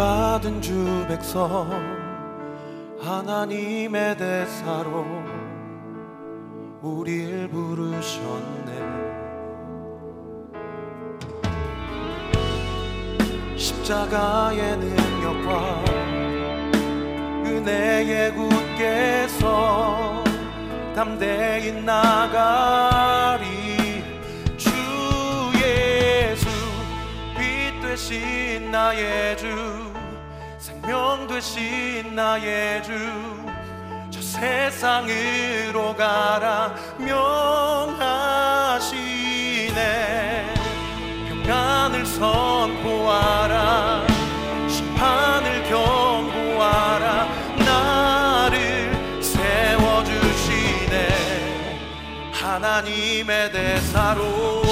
받은 주 백성 하나님의 대사로 우리를 부르셨네. 십자가의 능력과 은혜의 굳게서 담대히 나가리. 주 예수 빛 되신 나의 주 생명 되신 나의 주 저 세상으로 가라 명하시네. 평안을 선포하라 심판을 경고하라 나를 세워주시네. 하나님의 대사로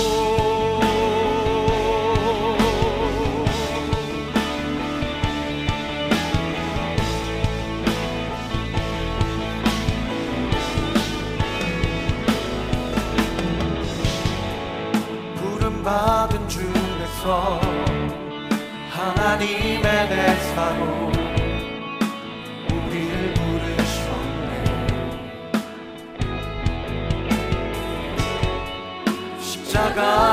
하나님의 대사로 우리를 부르셨네. 십자가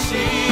see.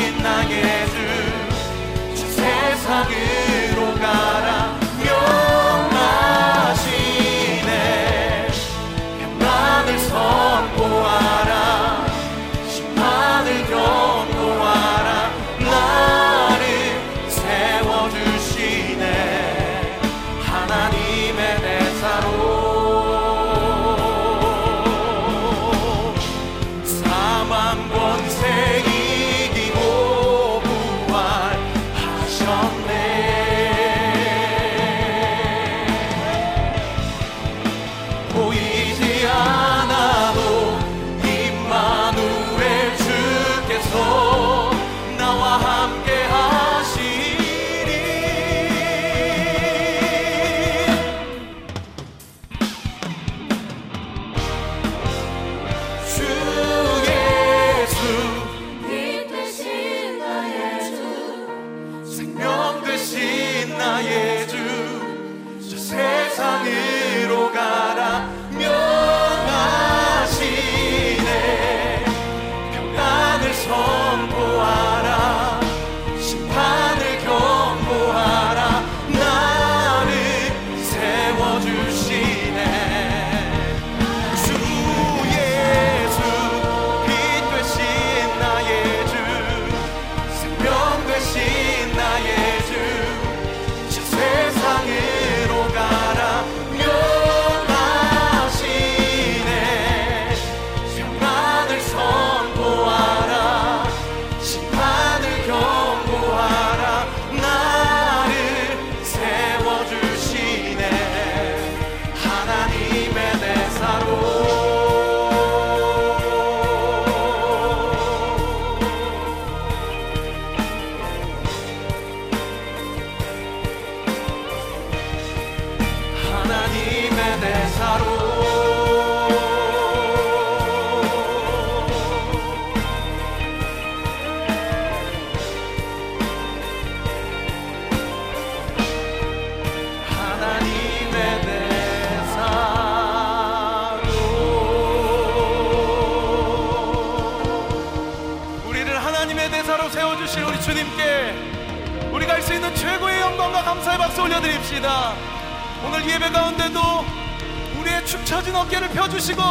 주시고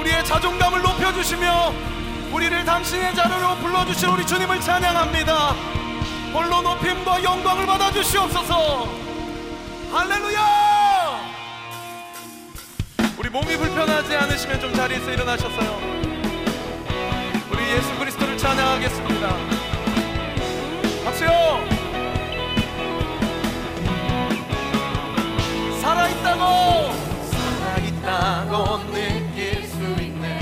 우리의 자존감을 높여주시며 우리를 당신의 자로로 불러주신 우리 주님을 찬양합니다. 홀로 높임과 영광을 받아주시옵소서. 할렐루야! 우리 몸이 불편하지 않으시면 좀 자리에서 일어나셨어요. 우리 예수 그리스도를 찬양하겠습니다. 박수요! 살아있다고! 살아있다고 느낄 수 있네.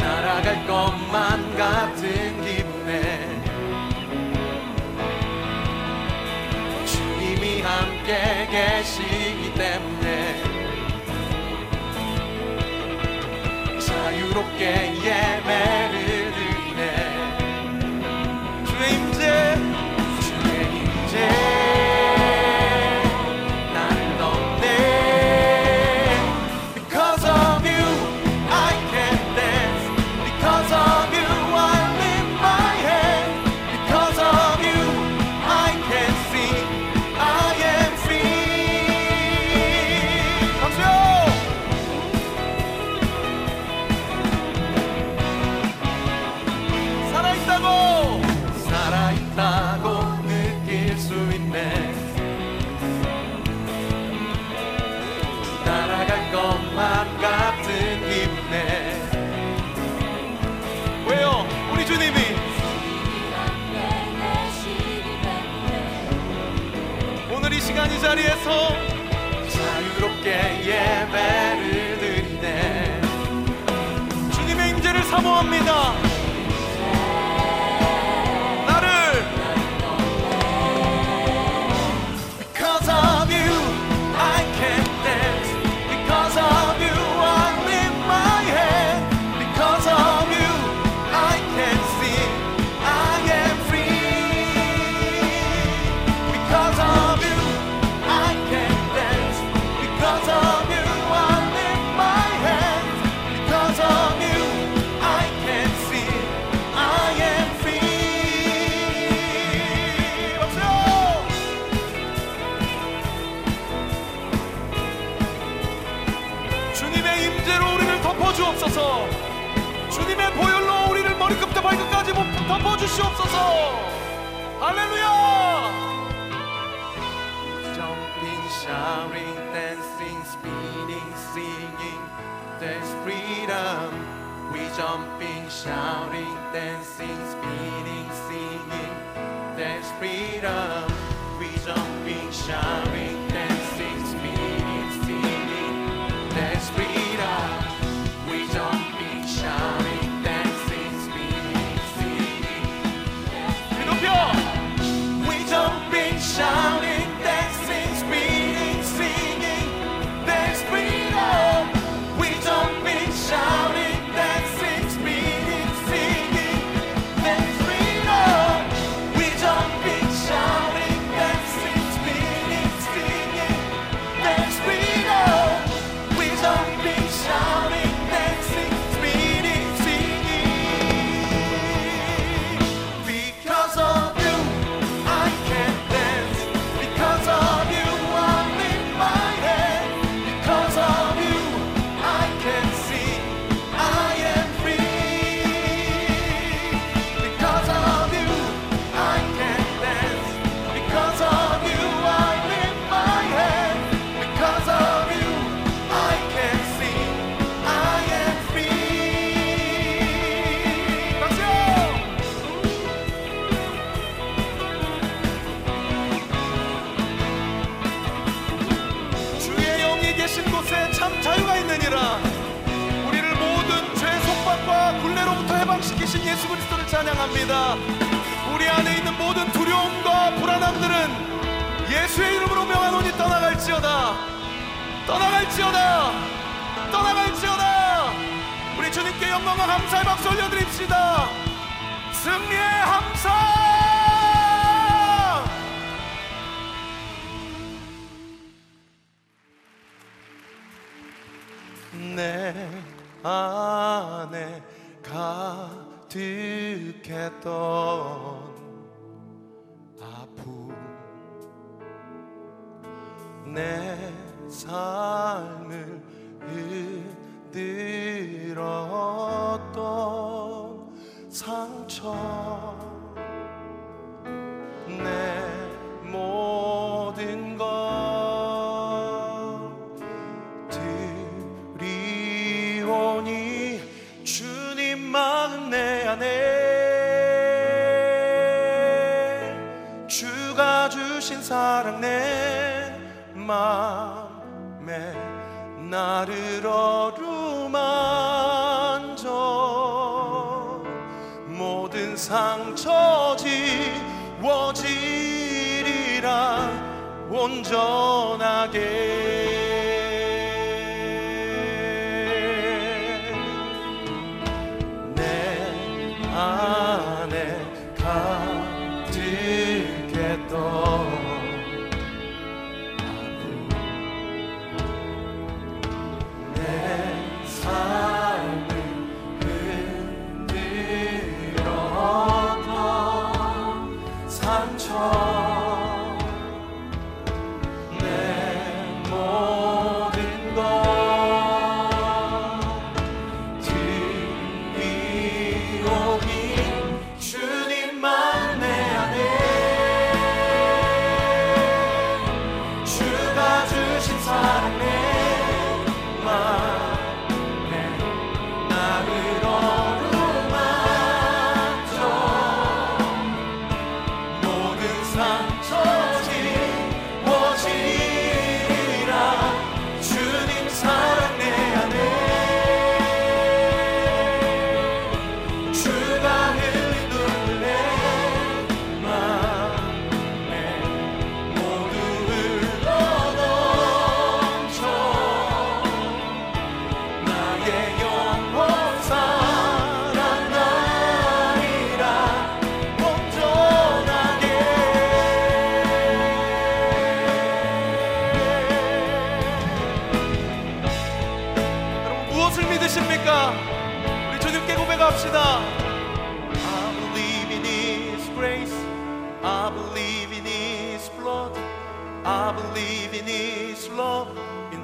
날아갈 것만 같은 기분에 주님이 함께 계시기 때문에 자유롭게 예배 시간 이 자리에서 자유롭게 예배를 드리네. 주님의 임재를 사모합니다 덮어주옵소서 주님의 보혈로 우리를 머리끝부터 발끝까지 덮어 주시옵소서 할렐루야 Jumping, shouting, dancing, spinning, singing There's freedom We jumping, shouting, dancing, spinning, singing There's freedom We jumping, shouting, 찬양합니다. 우리 안에 있는 모든 두려움과 불안함들은 예수의 이름으로 명하노니 떠나갈지어다. 떠나갈지어다. 떠나갈지어다. 우리 주님께 영광과 감사의 박수 올려드립시다. 승리의 함성! 내 안에 가 득했던 아픔. 내 삶을 흔들었던 상처. 내모 사랑 내 맘에 나를 어루만져 모든 상처 지워지리라. 온전하게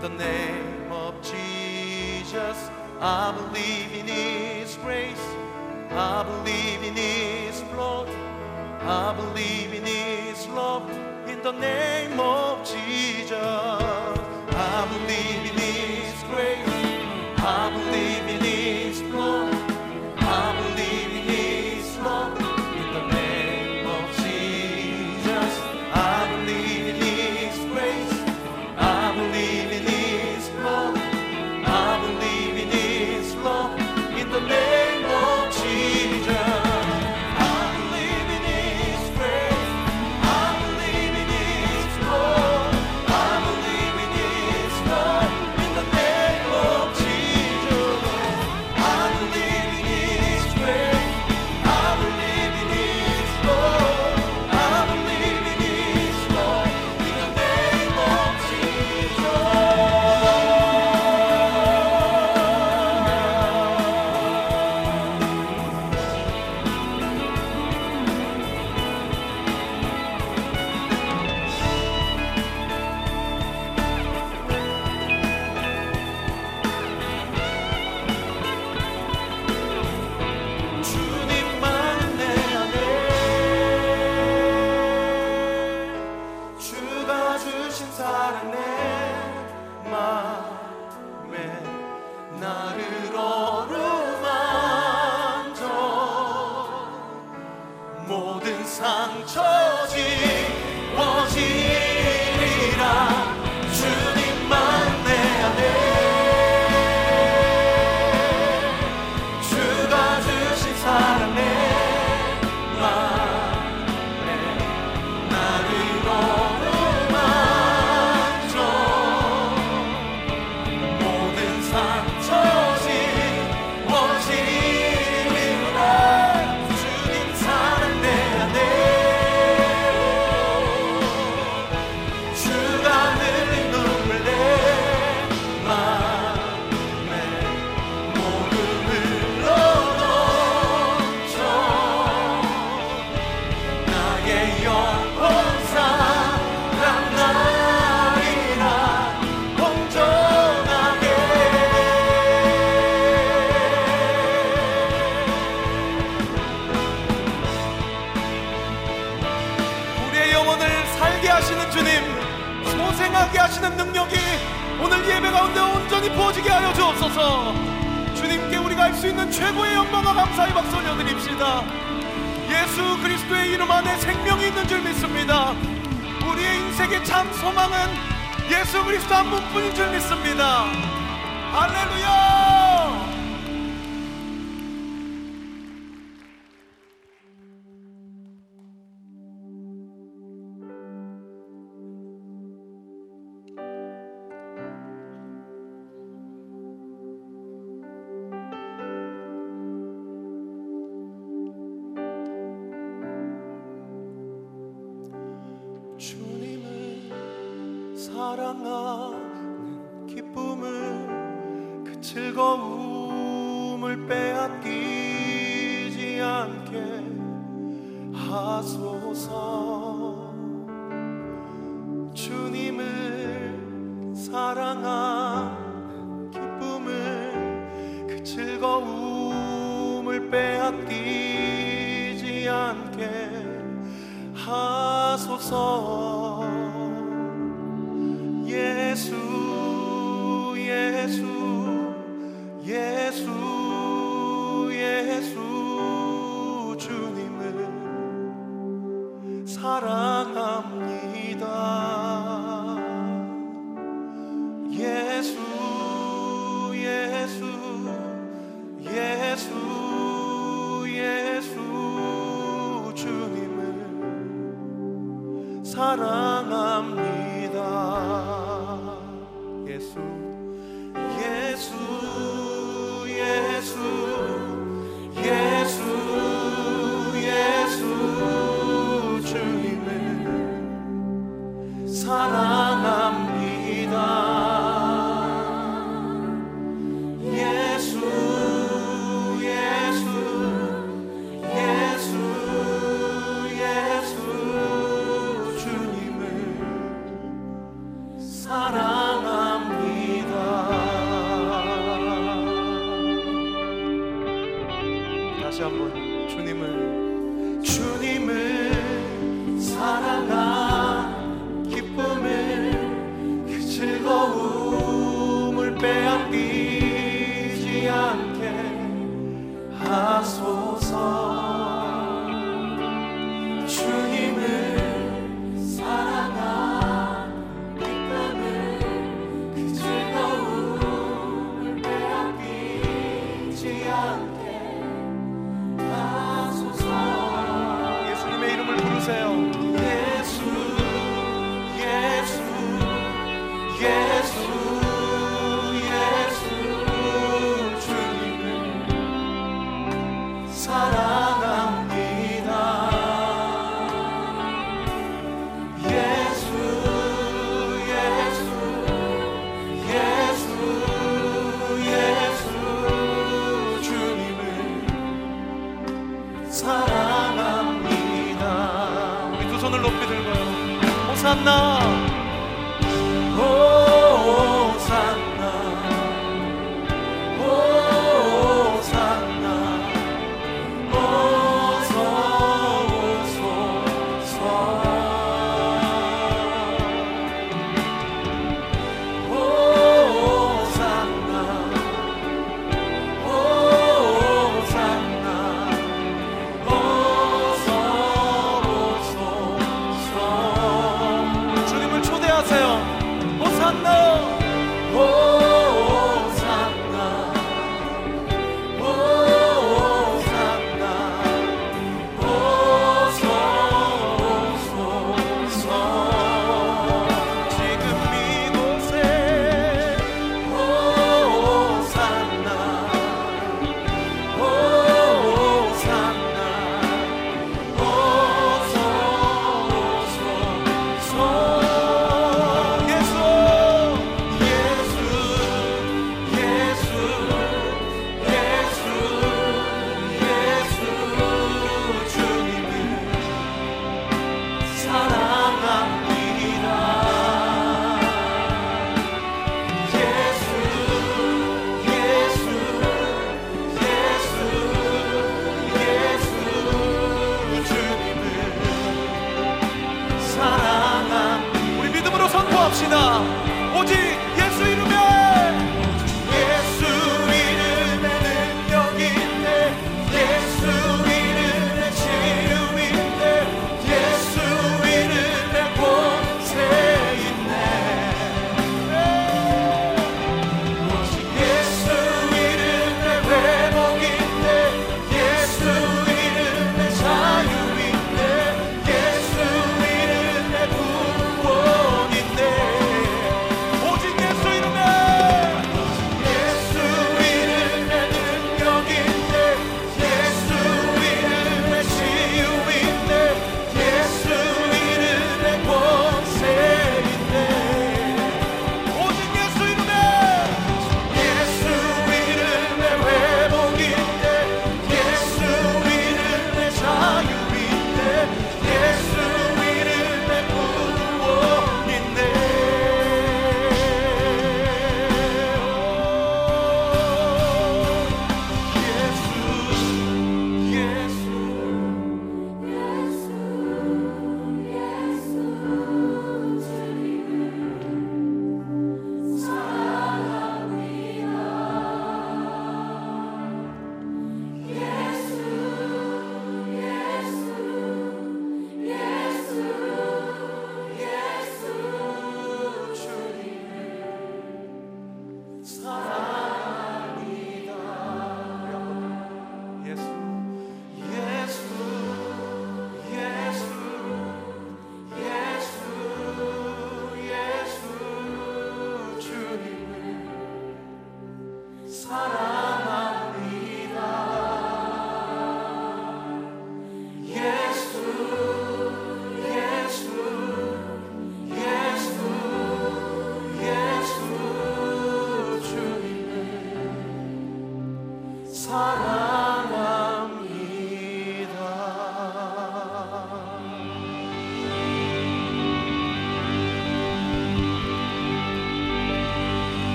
the name of Jesus, I believe in His grace. I believe in His blood. I believe in His love. In the name of Jesus. 주가 주신 사랑 내 마음에 나를 얻 이름 안에 생명이 있는 줄 믿습니다. 우리의 인생의 참 소망은 예수 그리스도 한 분뿐인 줄 믿습니다. 할렐루야! lost souls on. 사랑합니다. 다시 한번 주님을 주님을 사랑하